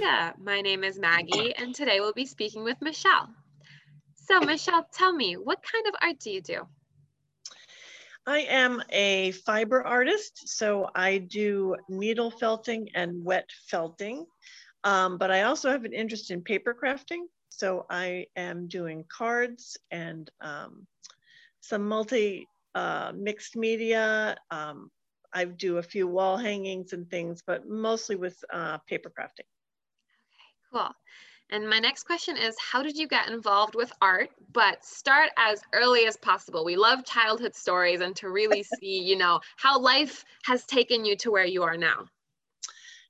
Chatuanga. My name is Maggie, and today we'll be speaking with Michelle. So, Michelle, tell me, what kind of art do you do? I am a fiber artist, so I do needle felting and wet felting. Um, but I also have an interest in paper crafting. So I am doing cards and um, some multi uh, mixed media. Um, I do a few wall hangings and things, but mostly with uh, paper crafting. Cool. And my next question is How did you get involved with art? But start as early as possible. We love childhood stories and to really see, you know, how life has taken you to where you are now.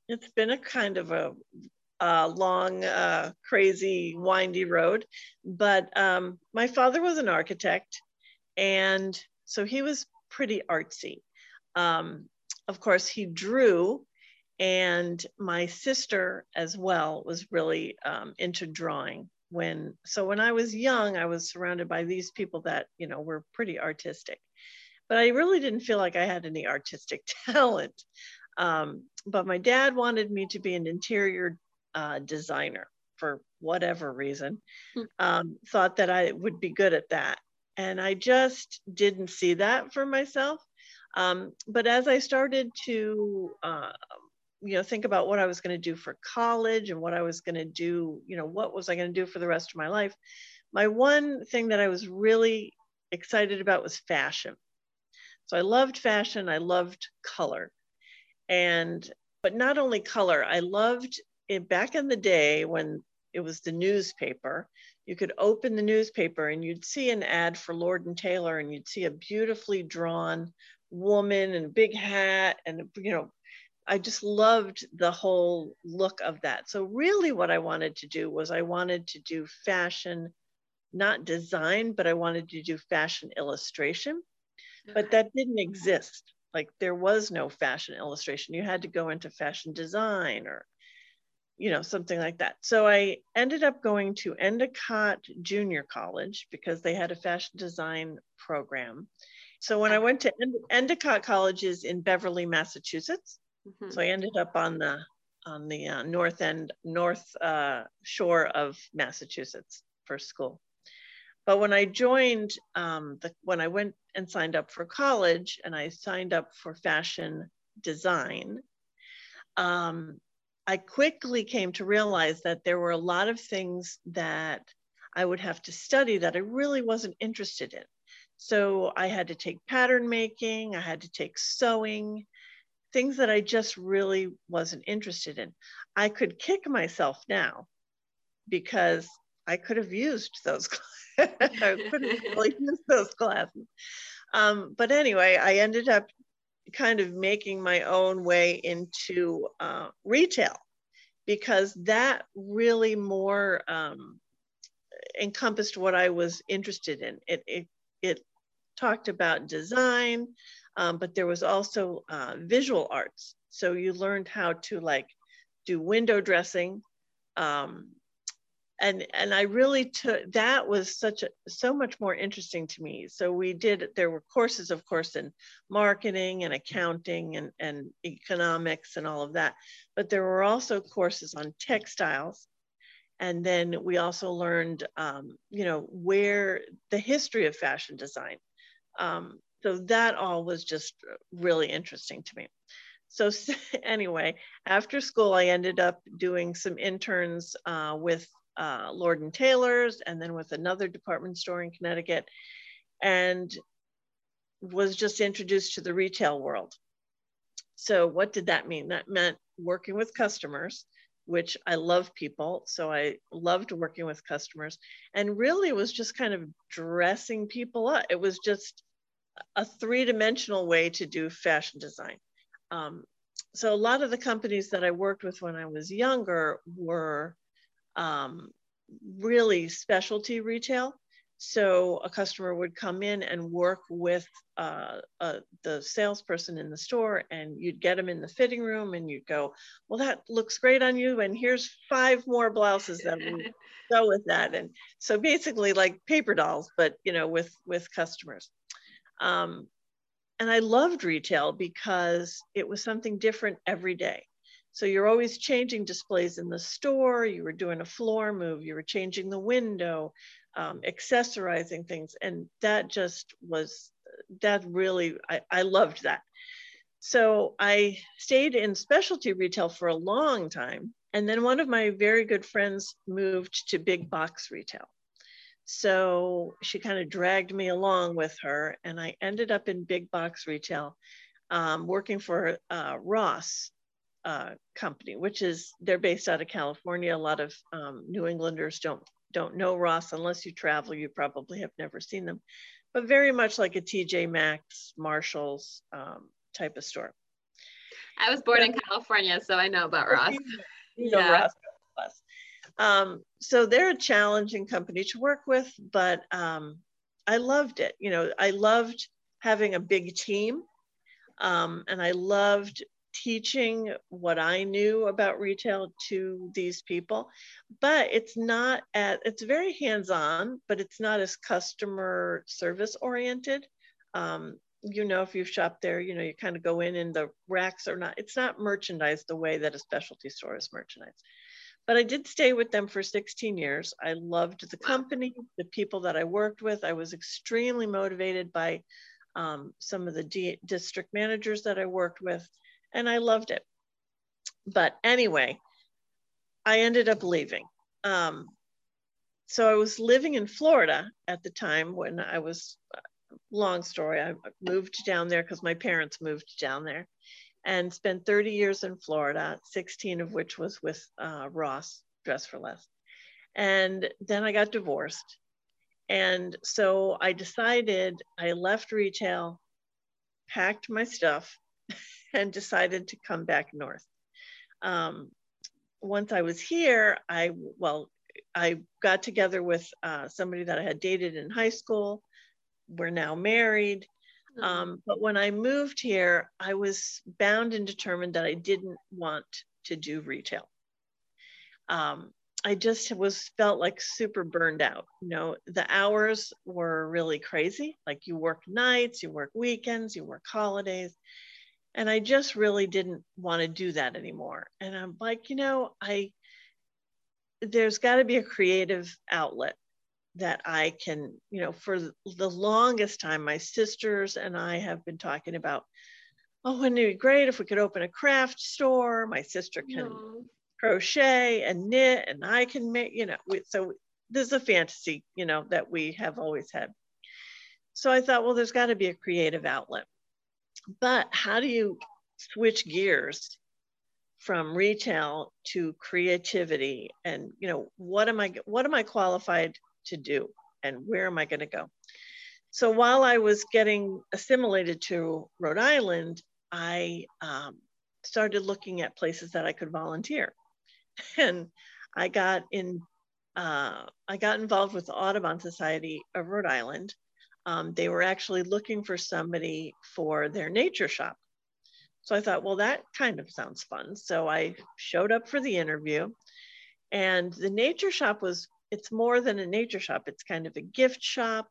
It's been a kind of a, a long, uh, crazy, windy road. But um, my father was an architect, and so he was pretty artsy. Um, of course, he drew and my sister as well was really um, into drawing when so when i was young i was surrounded by these people that you know were pretty artistic. But i really didn't feel like i had any artistic talent. Um, but my dad wanted me to be an interior uh, designer for whatever reason. Hmm. um, thought that i would be good at that. And i just didn't see that for myself. Um, but as i started to uh, you know think about what i was going to do for college and what i was going to do you know what was i going to do for the rest of my life. My one thing that i was really excited about was fashion. So i loved fashion i loved color. And but not only color i loved it back in the day when it was the newspaper. You could open the newspaper and you'd see an ad for lord and taylor and you'd see a beautifully drawn woman and a big hat and you know I just loved the whole look of that. So really what I wanted to do was I wanted to do fashion, not design, but I wanted to do fashion illustration. Okay. But that didn't exist. Like there was no fashion illustration. You had to go into fashion design or you know, something like that. So I ended up going to Endicott Junior College because they had a fashion design program. So when I went to Endicott Colleges in Beverly, Massachusetts, Mm-hmm. So I ended up on the on the uh, north end, north uh, shore of Massachusetts for school. But when I joined, um, the, when I went and signed up for college, and I signed up for fashion design, um, I quickly came to realize that there were a lot of things that I would have to study that I really wasn't interested in. So I had to take pattern making, I had to take sewing, things that I just really wasn't interested in. I could kick myself now because I could have used those. I could have really used those classes. Um, but anyway, I ended up kind of making my own way into uh, retail because that really more um, encompassed what I was interested in. It, it, it talked about design, um, but there was also uh, visual arts. So you learned how to like do window dressing. Um, and, and I really took, that was such a, so much more interesting to me. So we did, there were courses, of course, in marketing and accounting and, and economics and all of that. But there were also courses on textiles and then we also learned um, you know where the history of fashion design um, so that all was just really interesting to me. So anyway, after school, I ended up doing some interns uh, with uh, Lord and Taylor's and then with another department store in Connecticut and was just introduced to the retail world. So what did that mean? That meant working with customers, which I love people. So I loved working with customers and really was just kind of dressing people up. It was just a three-dimensional way to do fashion design. Um, so a lot of the companies that I worked with when I was younger were um, really specialty retail. So a customer would come in and work with uh, uh, the salesperson in the store, and you'd get them in the fitting room, and you'd go, "Well, that looks great on you, and here's five more blouses that will go with that." And so basically, like paper dolls, but you know, with with customers. Um, and I loved retail because it was something different every day. So you're always changing displays in the store. You were doing a floor move. You were changing the window, um, accessorizing things. And that just was, that really, I, I loved that. So I stayed in specialty retail for a long time. And then one of my very good friends moved to big box retail. So she kind of dragged me along with her, and I ended up in big box retail, um, working for uh, Ross uh, company, which is they're based out of California. A lot of um, New Englanders don't don't know Ross unless you travel. You probably have never seen them, but very much like a TJ Maxx, Marshalls um, type of store. I was born in California, so I know about Ross. You know yeah. Ross. Um, so they're a challenging company to work with, but um, I loved it. You know, I loved having a big team, um, and I loved teaching what I knew about retail to these people. But it's not at it's very hands-on, but it's not as customer service oriented. Um, you know, if you've shopped there, you know, you kind of go in and the racks are not, it's not merchandised the way that a specialty store is merchandised. But I did stay with them for 16 years. I loved the company, the people that I worked with. I was extremely motivated by um, some of the D district managers that I worked with, and I loved it. But anyway, I ended up leaving. Um, so I was living in Florida at the time when I was, long story, I moved down there because my parents moved down there and spent 30 years in Florida, 16 of which was with uh, Ross, Dress for Less. And then I got divorced. And so I decided I left retail, packed my stuff, and decided to come back north. Um, once I was here, I, well, I got together with uh, somebody that I had dated in high school. We're now married. Mm-hmm. Um, but when I moved here, I was bound and determined that I didn't want to do retail. Um, I just was felt like super burned out. You know, the hours were really crazy. Like you work nights, you work weekends, you work holidays. And I just really didn't want to do that anymore. And I'm like, you know, I there's got to be a creative outlet that I can, you know, for the longest time, my sisters and I have been talking about, oh, wouldn't it be great if we could open a craft store? My sister can crochet and knit, and I can make, you know, we, so is a fantasy, you know, that we have always had. So I thought, well, there's got to be a creative outlet. But how do you switch gears from retail to creativity and you know what am i what am i qualified to do and where am I going to go? So while I was getting assimilated to Rhode Island, I um, started looking at places that I could volunteer. And I got in, uh, I got involved with the Audubon Society of Rhode Island. Um, they were actually looking for somebody for their nature shop. So I thought, well, that kind of sounds fun. So I showed up for the interview, and the nature shop was it's more than a nature shop. It's kind of a gift shop,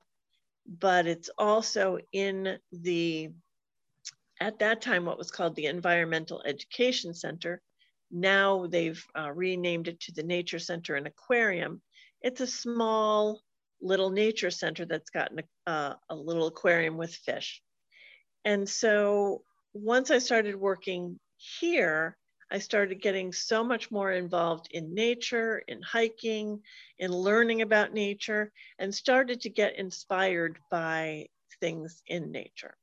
but it's also in the, at that time, what was called the Environmental Education Center. Now they've uh, renamed it to the Nature Center and Aquarium. It's a small little nature center that's got an, uh, a little aquarium with fish. And so once I started working here, I started getting so much more involved in nature, in hiking, in learning about nature, and started to get inspired by things in nature.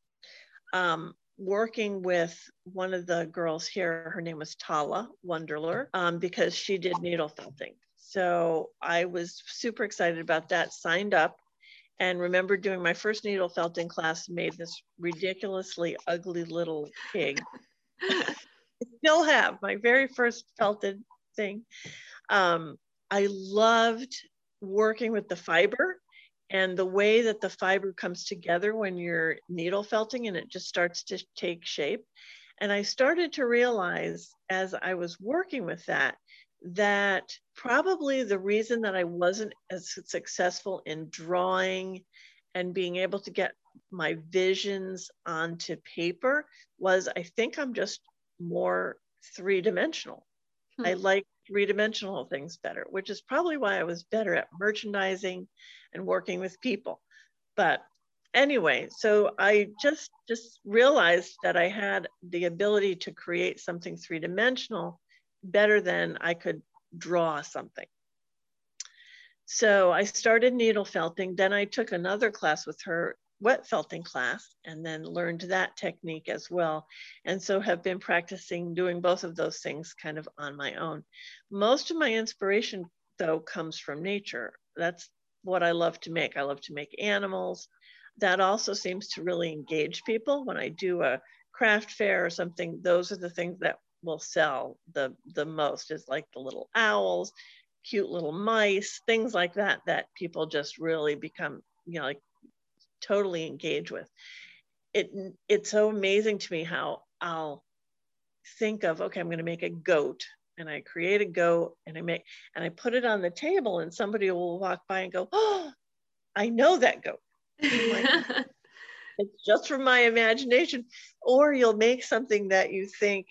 Um, working with one of the girls here, her name was Tala Wunderler, um, because she did needle felting. So I was super excited about that, signed up, and remember doing my first needle felting class, made this ridiculously ugly little pig. still have my very first felted thing. Um, I loved working with the fiber and the way that the fiber comes together when you're needle felting and it just starts to take shape. And I started to realize as I was working with that, that probably the reason that I wasn't as successful in drawing and being able to get my visions onto paper was I think I'm just more three dimensional. Hmm. I like three dimensional things better, which is probably why I was better at merchandising and working with people. But anyway, so I just just realized that I had the ability to create something three dimensional better than I could draw something. So I started needle felting. Then I took another class with her, wet felting class, and then learned that technique as well. And so have been practicing doing both of those things kind of on my own. Most of my inspiration, though, comes from nature. That's what I love to make. I love to make animals. That also seems to really engage people. When I do a craft fair or something, those are the things that will sell the the most is like the little owls cute little mice things like that that people just really become you know like totally engage with it it's so amazing to me how i'll think of okay i'm going to make a goat and i create a goat and i make and i put it on the table and somebody will walk by and go oh i know that goat like, it's just from my imagination or you'll make something that you think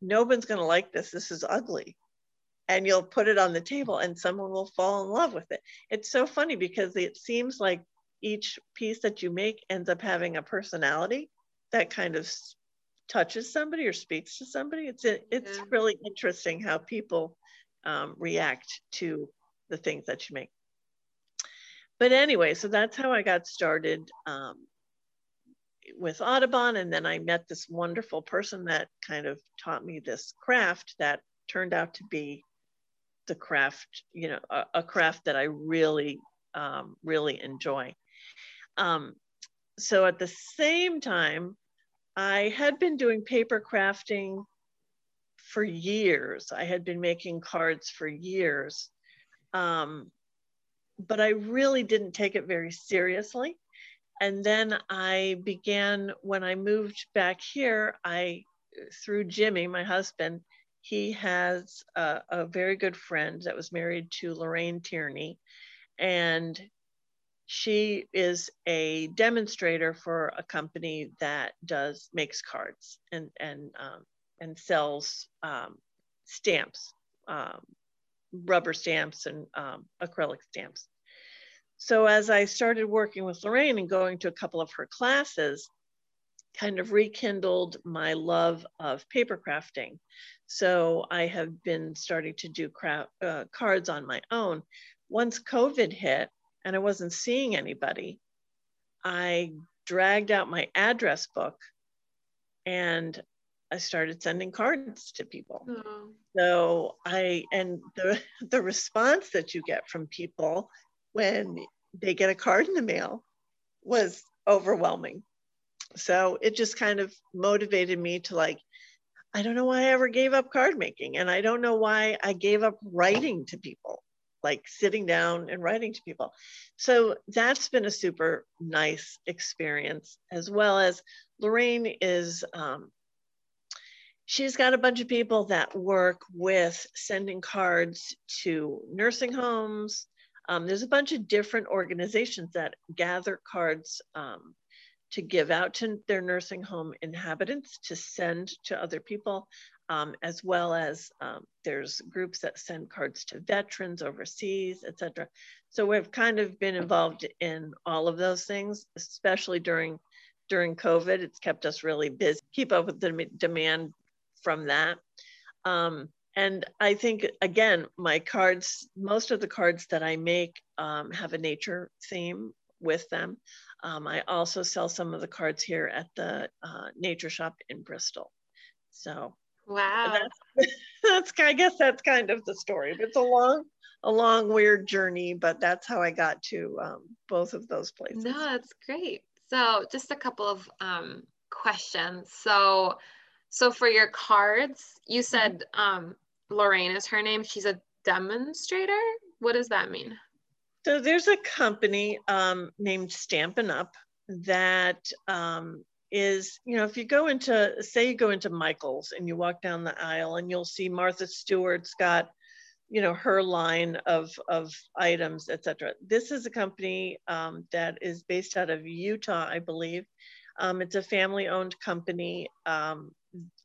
no one's going to like this. This is ugly. And you'll put it on the table and someone will fall in love with it. It's so funny because it seems like each piece that you make ends up having a personality that kind of touches somebody or speaks to somebody. It's it's yeah. really interesting how people um, react to the things that you make. But anyway, so that's how I got started. Um, with Audubon. And then I met this wonderful person that kind of taught me this craft that turned out to be the craft, you know, a, a craft that I really, um, really enjoy. Um, so at the same time, I had been doing paper crafting for years. I had been making cards for years. Um, but I really didn't take it very seriously and then I began when I moved back here. I through Jimmy, my husband, he has a, a very good friend that was married to Lorraine Tierney, and she is a demonstrator for a company that does makes cards and and um, and sells um, stamps, um, rubber stamps and um, acrylic stamps. So as I started working with Lorraine and going to a couple of her classes, kind of rekindled my love of paper crafting. So I have been starting to do craft, uh, cards on my own. Once COVID hit and I wasn't seeing anybody, I dragged out my address book and I started sending cards to people. Oh. So I and the the response that you get from people when they get a card in the mail was overwhelming. So it just kind of motivated me to like, I don't know why I ever gave up card making. And I don't know why I gave up writing to people, like sitting down and writing to people. So that's been a super nice experience, as well as Lorraine is, um, she's got a bunch of people that work with sending cards to nursing homes, um, there's a bunch of different organizations that gather cards um, to give out to their nursing home inhabitants to send to other people, um, as well as um, there's groups that send cards to veterans overseas, etc. So we've kind of been involved in all of those things, especially during during COVID. It's kept us really busy. Keep up with the demand from that. Um, and I think, again, my cards, most of the cards that I make um, have a nature theme with them. Um, I also sell some of the cards here at the uh, nature shop in Bristol. So, wow. That's, that's, I guess that's kind of the story. It's a long, a long, weird journey, but that's how I got to um, both of those places. No, that's great. So, just a couple of um, questions. So, so for your cards, you mm-hmm. said um, Lorraine is her name. She's a demonstrator. What does that mean? So there's a company um, named Stampin' Up that um, is, you know, if you go into, say you go into Michael's and you walk down the aisle and you'll see Martha Stewart's got, you know, her line of, of items, etc. This is a company um, that is based out of Utah, I believe. Um, it's a family owned company, um,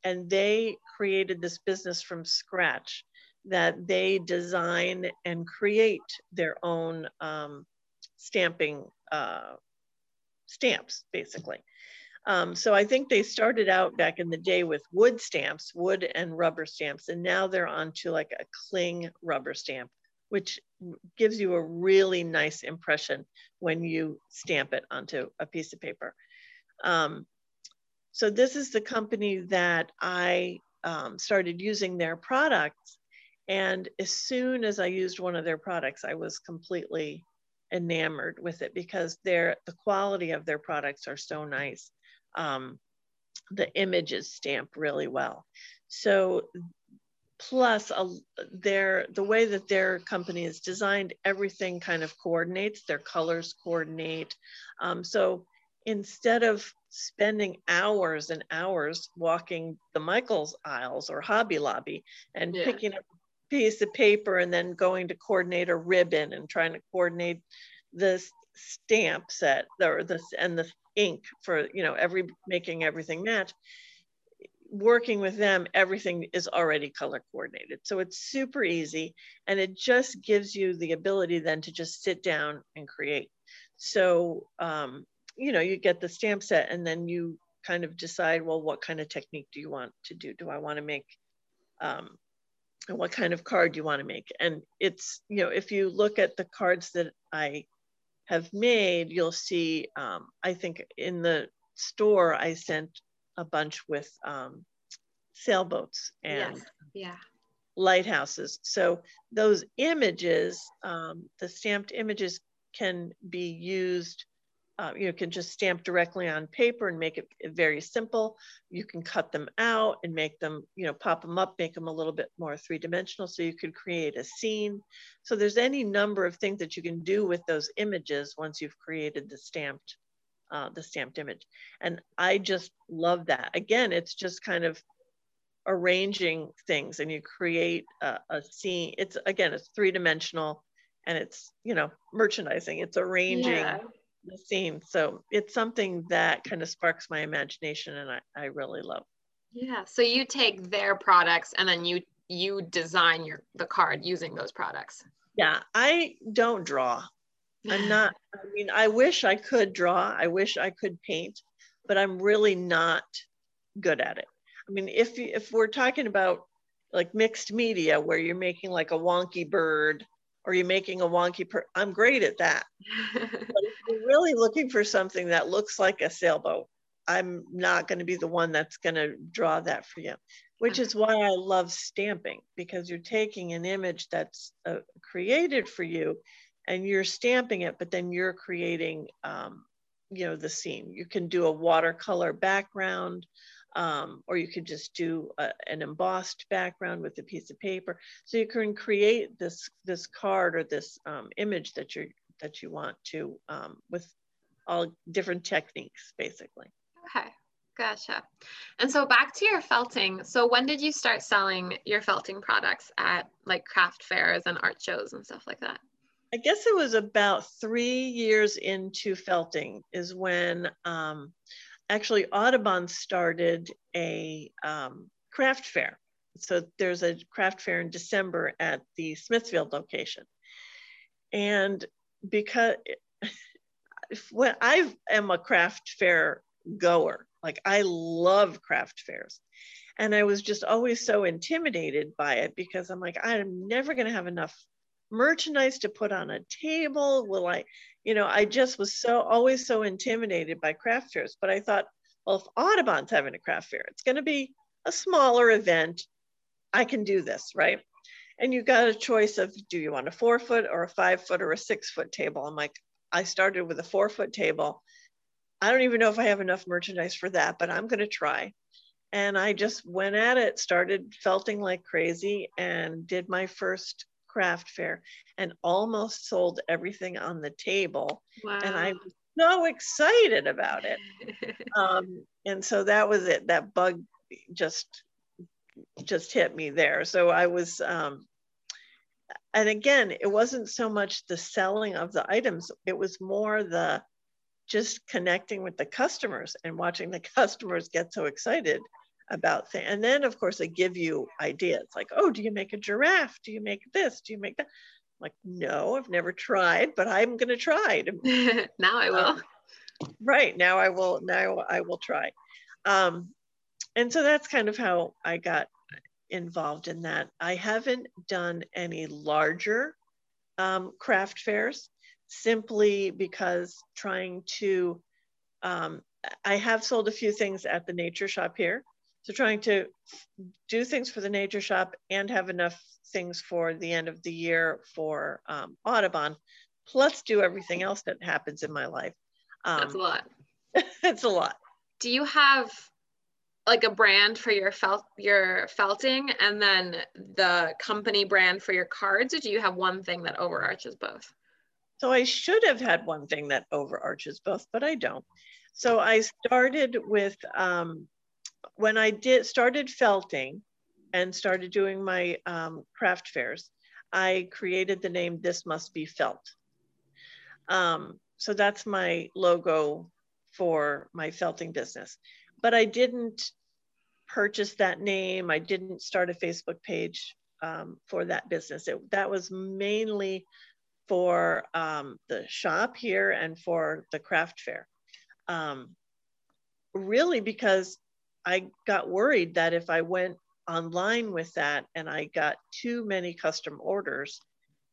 and they created this business from scratch that they design and create their own um, stamping uh, stamps, basically. Um, so I think they started out back in the day with wood stamps, wood and rubber stamps, and now they're on to like a cling rubber stamp, which gives you a really nice impression when you stamp it onto a piece of paper. Um, so this is the company that I um, started using their products. And as soon as I used one of their products, I was completely enamored with it because the quality of their products are so nice um, the images stamp really well. So plus a, their the way that their company is designed, everything kind of coordinates. Their colors coordinate. Um, so instead of spending hours and hours walking the Michaels aisles or Hobby Lobby and yeah. picking up a piece of paper and then going to coordinate a ribbon and trying to coordinate this stamp set or this and the ink for you know every making everything match. Working with them everything is already color coordinated. So it's super easy and it just gives you the ability then to just sit down and create. So um, you know you get the stamp set and then you kind of decide well what kind of technique do you want to do? Do i want to make um, what kind of card do you want to make? And it's you know if you look at the cards that i have made, you'll see, um, I think in the store, I sent a bunch with um, sailboats and yes. yeah. lighthouses. So those images, um, the stamped images can be used uh, you know, can just stamp directly on paper and make it very simple. You can cut them out and make them, you know, pop them up, make them a little bit more three dimensional. So you could create a scene. So there's any number of things that you can do with those images once you've created the stamped, uh, the stamped image. And I just love that. Again, it's just kind of arranging things and you create a, a scene. It's again, it's three dimensional and it's, you know, merchandising. It's arranging. Yeah the scene. So it's something that kind of sparks my imagination and I, I really love. Yeah. So you take their products and then you you design your the card using those products. Yeah, I don't draw. I'm not I mean, I wish I could draw. I wish I could paint, but I'm really not good at it. I mean, if if we're talking about like mixed media where you're making like a wonky bird or you're making a wonky per I'm great at that. you're really looking for something that looks like a sailboat, I'm not going to be the one that's going to draw that for you, which is why I love stamping because you're taking an image that's uh, created for you and you're stamping it, but then you're creating, um, you know, the scene. You can do a watercolor background um, or you could just do a, an embossed background with a piece of paper. So you can create this this card or this um, image that you that you want to um, with all different techniques, basically. Okay, gotcha. And so back to your felting. So when did you start selling your felting products at like craft fairs and art shows and stuff like that? I guess it was about three years into felting is when um, actually Audubon started a um, craft fair. So there's a craft fair in December at the Smithfield location. And because when I am a craft fair goer, like I love craft fairs. And I was just always so intimidated by it because I'm like, I'm never going to have enough merchandise to put on a table. Will I, you know, I just was so always so intimidated by craft fairs. But I thought, well, if Audubon's having a craft fair, it's going to be a smaller event. I can do this, right? And you got a choice of do you want a four foot or a five foot or a six foot table? I'm like, I started with a four foot table. I don't even know if I have enough merchandise for that, but I'm going to try. And I just went at it, started felting like crazy, and did my first craft fair and almost sold everything on the table. Wow. And I was so excited about it. um, and so that was it. That bug just just hit me there. So I was um, and again, it wasn't so much the selling of the items, it was more the just connecting with the customers and watching the customers get so excited about things. And then, of course, they give you ideas like, oh, do you make a giraffe? Do you make this? Do you make that? I'm like, no, I've never tried, but I'm going to try. now I will. Um, right now, I will. Now I will try. Um, and so that's kind of how I got involved in that. I haven't done any larger um, craft fairs simply because trying to, um, I have sold a few things at the nature shop here. So trying to do things for the nature shop and have enough things for the end of the year for um, Audubon, plus do everything else that happens in my life. Um, That's a lot. it's a lot. Do you have like a brand for your felt your felting and then the company brand for your cards or do you have one thing that overarches both? So i should have had one thing that overarches both but i don't. So i started with um, when i did started felting and started doing my um, craft fairs i created the name this must be felt. Um, so that's my logo for my felting business. But I didn't purchase that name. I didn't start a Facebook page um, for that business. It, that was mainly for um, the shop here and for the craft fair. Um, really, because I got worried that if I went online with that and I got too many custom orders,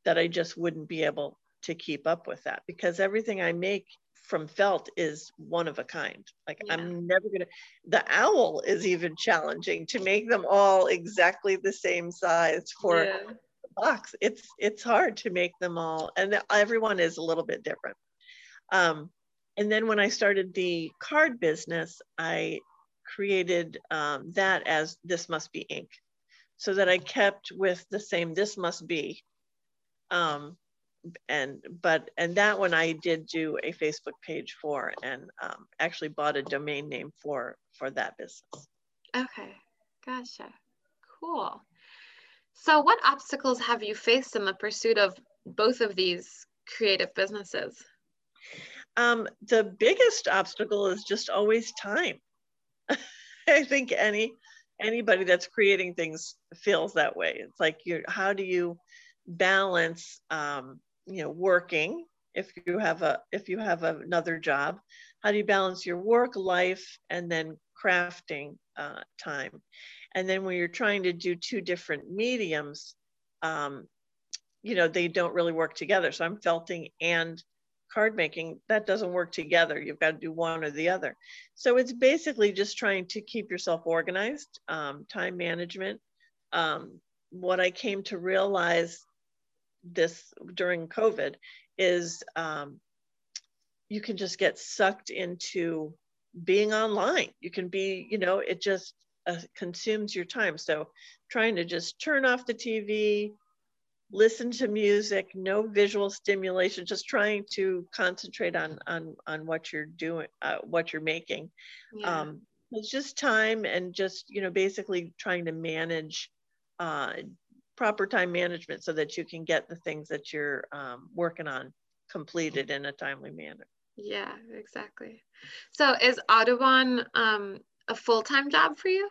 that I just wouldn't be able to keep up with that because everything I make from felt is one of a kind. Like yeah. I'm never gonna. The owl is even challenging to make them all exactly the same size for yeah. the box. It's it's hard to make them all, and everyone is a little bit different. Um, and then when I started the card business, I created um, that as this must be ink, so that I kept with the same this must be. Um, and but and that one I did do a Facebook page for and um, actually bought a domain name for for that business. Okay, gotcha. Cool. So, what obstacles have you faced in the pursuit of both of these creative businesses? Um, the biggest obstacle is just always time. I think any anybody that's creating things feels that way. It's like you how do you balance um, you know working if you have a if you have another job how do you balance your work life and then crafting uh, time? And then when you're trying to do two different mediums um, you know they don't really work together. So i'm felting and card making that doesn't work together. You've got to do one or the other. So it's basically just trying to keep yourself organized um, time management. Um, what i came to realize this during COVID is um, you can just get sucked into being online. You can be, you know, it just uh, consumes your time. So trying to just turn off the TV, listen to music, no visual stimulation, just trying to concentrate on on on what you're doing, uh, what you're making. Yeah. Um, it's just time and just you know basically trying to manage uh, proper time management so that you can get the things that you're um, working on completed in a timely manner. Yeah, exactly. So is Audubon um, a full-time job for you?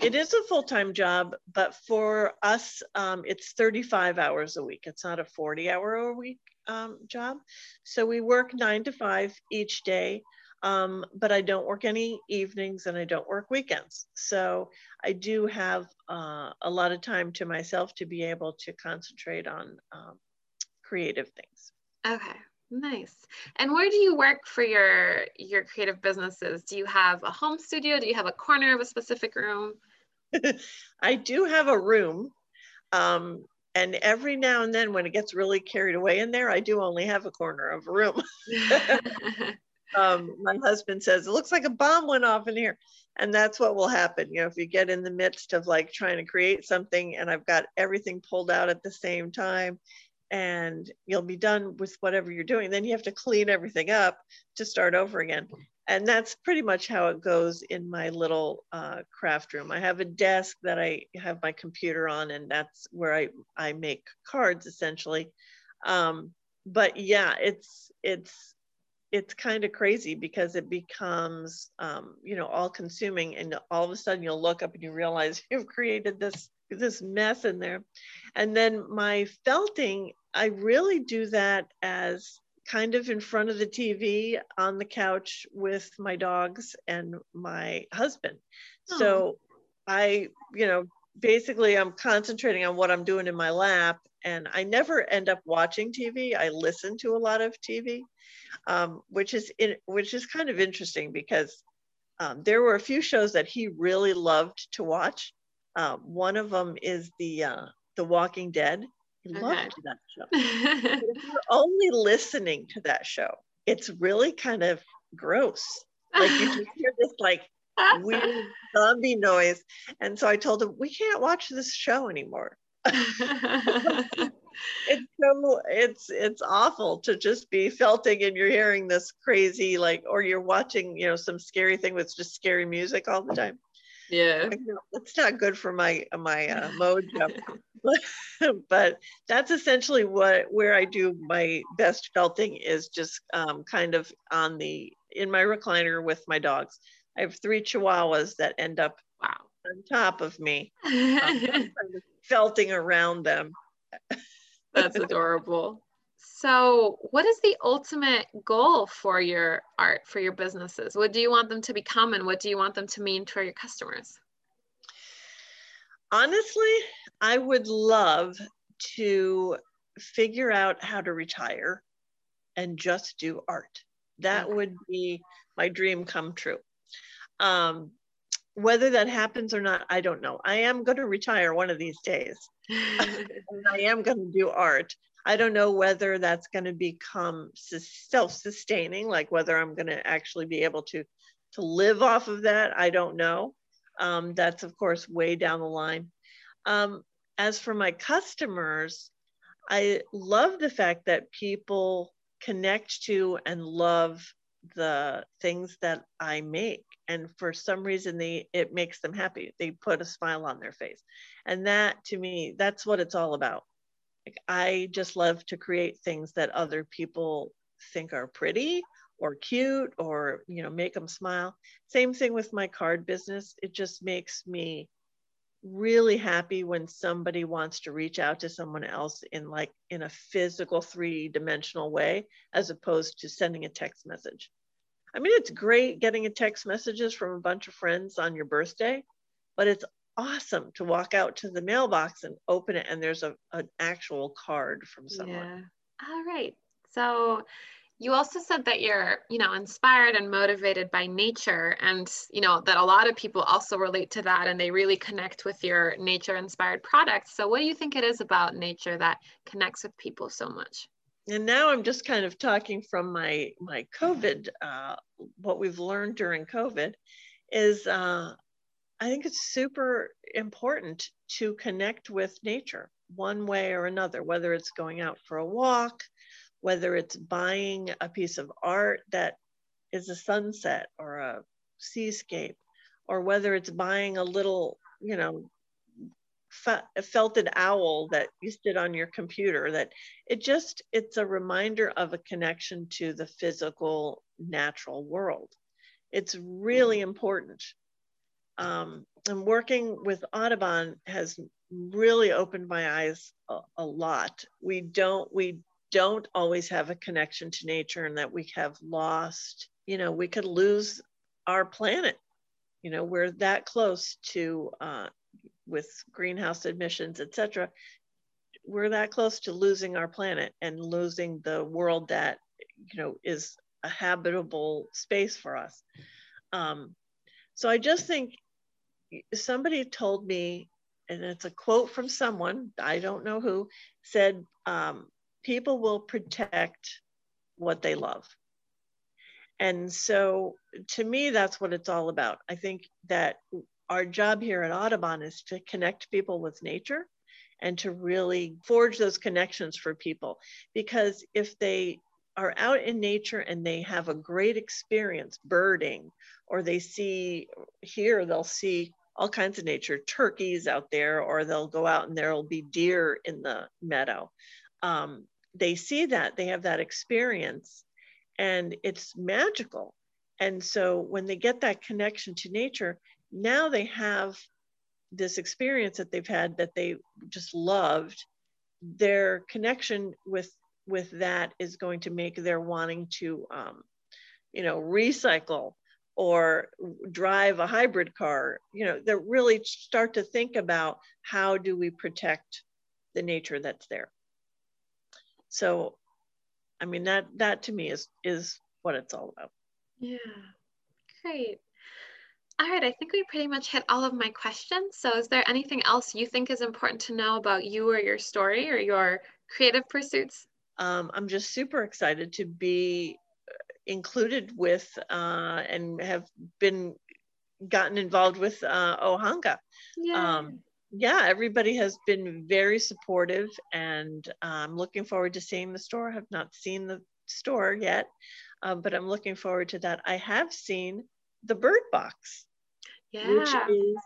It is a full-time job, but for us, um, it's 35 hours a week. It's not a 40 hour a week um, job. So we work nine to five each day. Um, but I don't work any evenings and I don't work weekends. So I do have uh, a lot of time to myself to be able to concentrate on um, creative things. Okay, nice. And where do you work for your your creative businesses? Do you have a home studio? Do you have a corner of a specific room? I do have a room. Um, and every now and then when it gets really carried away in there, I do only have a corner of a room. um, my husband says it looks like a bomb went off in here. And that's what will happen you know if you get in the midst of like trying to create something and i've got everything pulled out at the same time and you'll be done with whatever you're doing then you have to clean everything up to start over again. And that's pretty much how it goes in my little uh, craft room. I have a desk that i have my computer on and that's where i i make cards essentially. Um, but yeah it's it's it's kind of crazy because it becomes um, you know all consuming and all of a sudden you'll look up and you realize you've created this this mess in there and then my felting i really do that as kind of in front of the tv on the couch with my dogs and my husband oh. so i you know basically i'm concentrating on what i'm doing in my lap and i never end up watching tv i listen to a lot of tv um, which is in, which is kind of interesting because um, there were a few shows that he really loved to watch. Uh, one of them is the uh, The Walking Dead. He okay. loved that show. if you're only listening to that show, it's really kind of gross. Like you just hear this like weird zombie noise. And so I told him, we can't watch this show anymore. It's so it's it's awful to just be felting and you're hearing this crazy like or you're watching you know some scary thing with just scary music all the time. Yeah. It's not good for my my uh, mojo. But that's essentially what where i do my best felting is just um, kind of on the in my recliner with my dogs i have three chihuahuas that end up wow on top of me um, felting around them that's adorable. So, what is the ultimate goal for your art, for your businesses? What do you want them to become and what do you want them to mean to your customers? Honestly, I would love to figure out how to retire and just do art. That would be my dream come true. Um, whether that happens or not, I don't know. I am going to retire one of these days. I am going to do art. I don't know whether that's going to become self-sustaining, like whether I'm going to actually be able to to live off of that. I don't know. Um, that's of course way down the line. Um, as for my customers, I love the fact that people connect to and love the things that I make. And for some reason, they it makes them happy. They put a smile on their face. And that to me, that's what it's all about. Like I just love to create things that other people think are pretty or cute or you know make them smile. Same thing with my card business. It just makes me really happy when somebody wants to reach out to someone else in like in a physical three dimensional way as opposed to sending a text message i mean it's great getting a text messages from a bunch of friends on your birthday but it's awesome to walk out to the mailbox and open it and there's a, an actual card from someone. Yeah. All right. So you also said that you're you know inspired and motivated by nature and you know that a lot of people also relate to that and they really connect with your nature inspired products. So what do you think it is about nature that connects with people so much and now i'm just kind of talking from my my covid uh, what we've learned during covid is uh, i think it's super important to connect with nature one way or another whether it's going out for a walk whether it's buying a piece of art that is a sunset or a seascape, or whether it's buying a little, you know, felted owl that you sit on your computer that it just it's a reminder of a connection to the physical natural world. It's really important. Um, and working with audubon has really opened my eyes a, a lot. We don't we don't always have a connection to nature and that we have lost, you know, we could lose our planet. You know, we're that close to, uh, with greenhouse emissions, et cetera, we're that close to losing our planet and losing the world that, you know, is a habitable space for us. Um, so I just think somebody told me, and it's a quote from someone, I don't know who, said, um, people will protect what they love. And so to me, that's what it's all about. I think that our job here at Audubon is to connect people with nature and to really forge those connections for people. Because if they are out in nature and they have a great experience birding, or they see here, they'll see all kinds of nature, turkeys out there, or they'll go out and there'll be deer in the meadow. Um, they see that, they have that experience, and it's magical. And so when they get that connection to nature, now they have this experience that they've had that they just loved. Their connection with with that is going to make their wanting to, um, you know, recycle or drive a hybrid car. You know, they really start to think about how do we protect the nature that's there. So, I mean that that to me is is what it's all about. Yeah, great. All right, I think we pretty much hit all of my questions. So, is there anything else you think is important to know about you or your story or your creative pursuits? Um, I'm just super excited to be included with uh, and have been gotten involved with uh, Ohanga. Yeah. Um, yeah, everybody has been very supportive, and I'm looking forward to seeing the store. I have not seen the store yet, uh, but I'm looking forward to that. I have seen the bird box, yeah. which is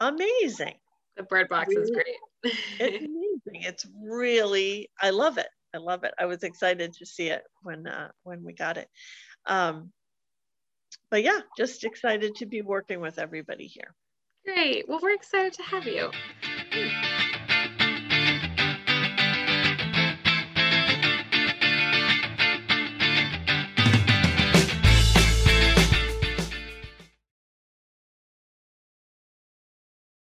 amazing. The bird box really, is great. it's amazing. It's really, I love it. I love it. I was excited to see it when uh, when we got it. Um, but yeah, just excited to be working with everybody here. Great. Well, we're excited to have you.